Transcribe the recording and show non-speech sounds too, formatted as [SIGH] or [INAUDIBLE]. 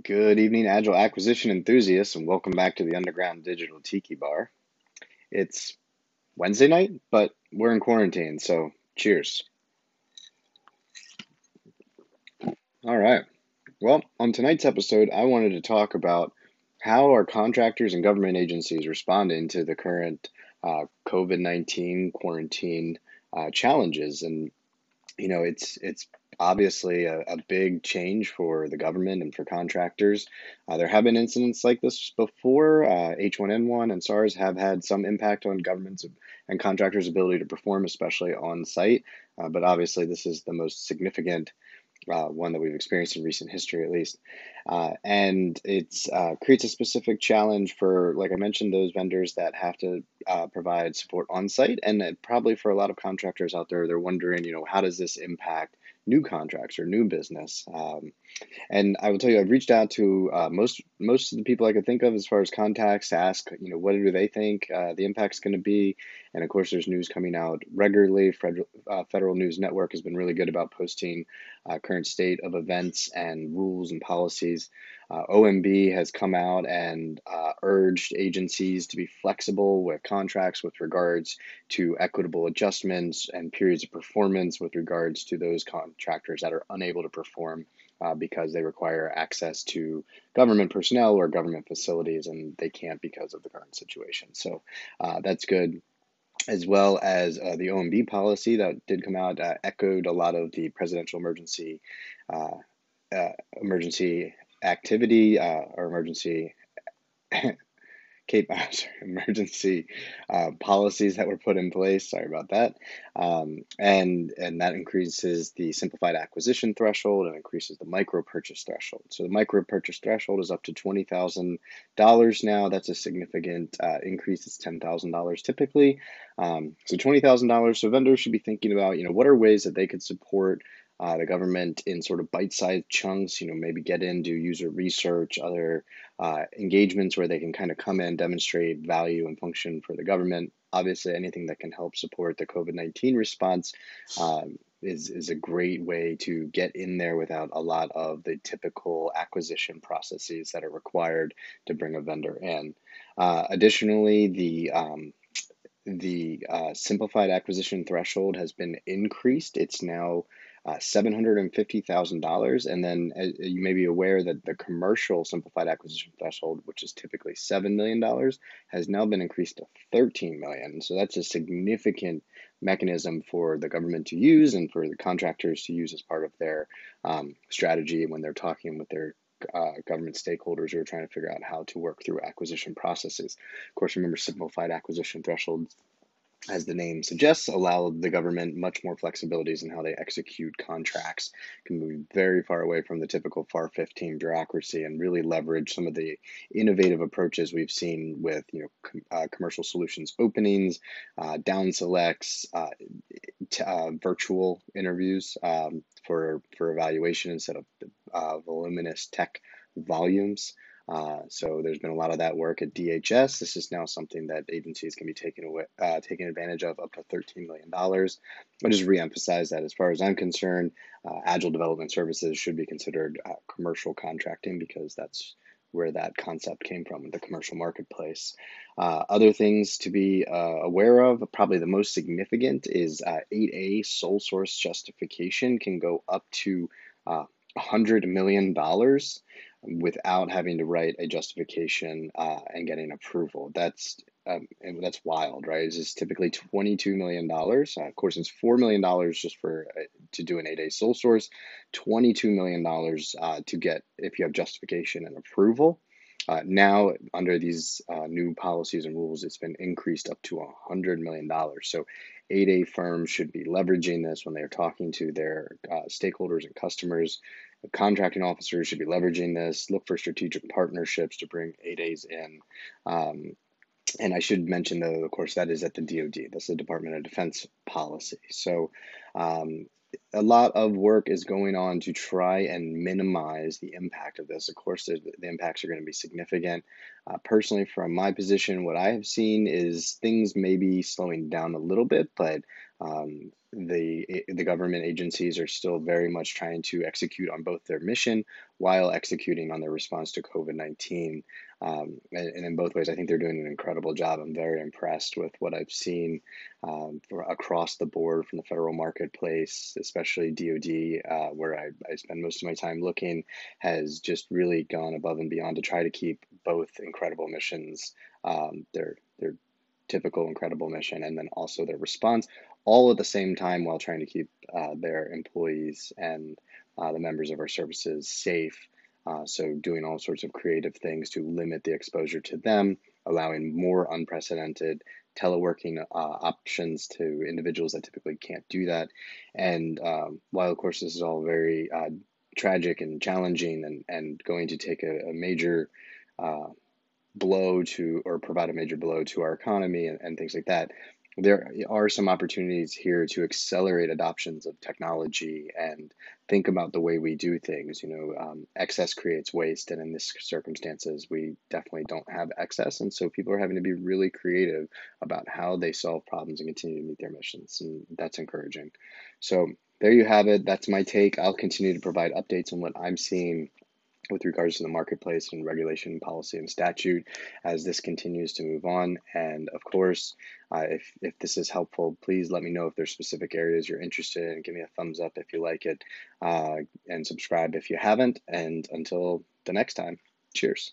Good evening, Agile acquisition enthusiasts, and welcome back to the Underground Digital Tiki Bar. It's Wednesday night, but we're in quarantine, so cheers. All right. Well, on tonight's episode, I wanted to talk about how are contractors and government agencies responding to the current uh, COVID 19 quarantine uh, challenges. And, you know, it's, it's obviously a, a big change for the government and for contractors. Uh, there have been incidents like this before. Uh, H1N1 and SARS have had some impact on governments and contractors' ability to perform, especially on site. Uh, but obviously, this is the most significant uh, one that we've experienced in recent history, at least. Uh, and it uh, creates a specific challenge for, like I mentioned, those vendors that have to provide support on site. And probably for a lot of contractors out there, they're wondering, you know, how does this impact new contracts or new business. Um, and I will tell you, I've reached out to uh, most most of the people I could think of as far as contacts to ask, you know, what do they think uh, the impact's going to be. And of course, there's news coming out regularly. Federal, uh, Federal News Network has been really good about posting uh, current state of events and rules and policies. Uh, OMB has come out and uh, urged agencies to be flexible with contracts with regards to equitable adjustments and periods of performance with regards to those contractors that are unable to perform uh, because they require access to government personnel or government facilities and they can't because of the current situation. So uh, that's good as well as uh, the OMB policy that did come out, uh, echoed a lot of the presidential emergency uh, uh emergency activity or emergency Cape [LAUGHS] emergency uh, policies that were put in place. Sorry about that. Um, and and that increases the simplified acquisition threshold and increases the micro purchase threshold. So the micro purchase threshold is up to twenty thousand dollars now. That's a significant uh, increase. It's ten thousand dollars typically. Um, so twenty thousand dollars. So vendors should be thinking about you know what are ways that they could support uh, the government in sort of bite-sized chunks, you know, maybe get into user research, other uh, engagements where they can kind of come in, demonstrate value and function for the government. Obviously, anything that can help support the COVID 19 response um, is, is a great way to get in there without a lot of the typical acquisition processes that are required to bring a vendor in. Uh, additionally, the um, the uh, simplified acquisition threshold has been increased. It's now uh, $750,000. And then uh, you may be aware that the commercial simplified acquisition threshold, which is typically $7 million, has now been increased to 13 million. So that's a significant mechanism for the government to use and for the contractors to use as part of their um, strategy when they're talking with their uh, government stakeholders who are trying to figure out how to work through acquisition processes. Of course, remember simplified acquisition thresholds as the name suggests, allow the government much more flexibilities in how they execute contracts, can move very far away from the typical FAR 15 bureaucracy and really leverage some of the innovative approaches we've seen with you know com- uh, commercial solutions openings, uh, down selects, uh, t- uh, virtual interviews um, for for evaluation instead of uh, voluminous tech volumes. Uh, so there's been a lot of that work at DHS. This is now something that agencies can be taken away, uh, taking advantage of up to $13 million. I'll just reemphasize that as far as I'm concerned, uh, Agile Development Services should be considered uh, commercial contracting because that's where that concept came from the commercial marketplace. Uh, other things to be uh, aware of, probably the most significant is 8A sole source justification can go up to $100 million without having to write a justification uh, and getting approval. That's um, that's wild, right? This is typically twenty-two million dollars. Uh, of course, it's four million dollars just for uh, to do an 8A sole source. Twenty-two million dollars uh, to get if you have justification and approval. Uh, now, under these uh, new policies and rules, it's been increased up to $100 million. So, 8A firms should be leveraging this when they're talking to their uh, stakeholders and customers. Contracting officers should be leveraging this. Look for strategic partnerships to bring 8As in. Um, and I should mention, though, of course, that is at the DoD. That's the Department of Defense policy. So, um, a lot of work is going on to try and minimize the impact of this. Of course, the, the impacts are going to be significant. Uh, personally, from my position, what I have seen is things may be slowing down a little bit, but um, the the government agencies are still very much trying to execute on both their mission while executing on their response to COVID nineteen. Um, and, and, in both ways, I think they're doing an incredible job. I'm very impressed with what I've seen um, across the board from the federal marketplace, especially DoD, uh, where I, I spend most of my time looking, has just really gone above and beyond to try to keep both incredible missions, um, their their typical incredible mission, and then also their response all at the same time while trying to keep uh, their employees and uh, the members of our services safe. Uh, so, doing all sorts of creative things to limit the exposure to them, allowing more unprecedented teleworking uh, options to individuals that typically can't do that. And um, while, of course, this is all very uh, tragic and challenging and, and going to take a, a major uh, blow to or provide a major blow to our economy and, and things like that there are some opportunities here to accelerate adoptions of technology and think about the way we do things. You know, um, excess creates waste, and in this circumstances, we definitely don't have excess, and so people are having to be really creative about how they solve problems and continue to meet their missions, and that's encouraging. So there you have it. That's my take. I'll continue to provide updates on what I'm seeing with regards to the marketplace and regulation policy and statute as this continues to move on. And of course, uh, if, if this is helpful, please let me know if there's specific areas you're interested in. Give me a thumbs up if you like it uh, and subscribe if you haven't. And until the next time, cheers.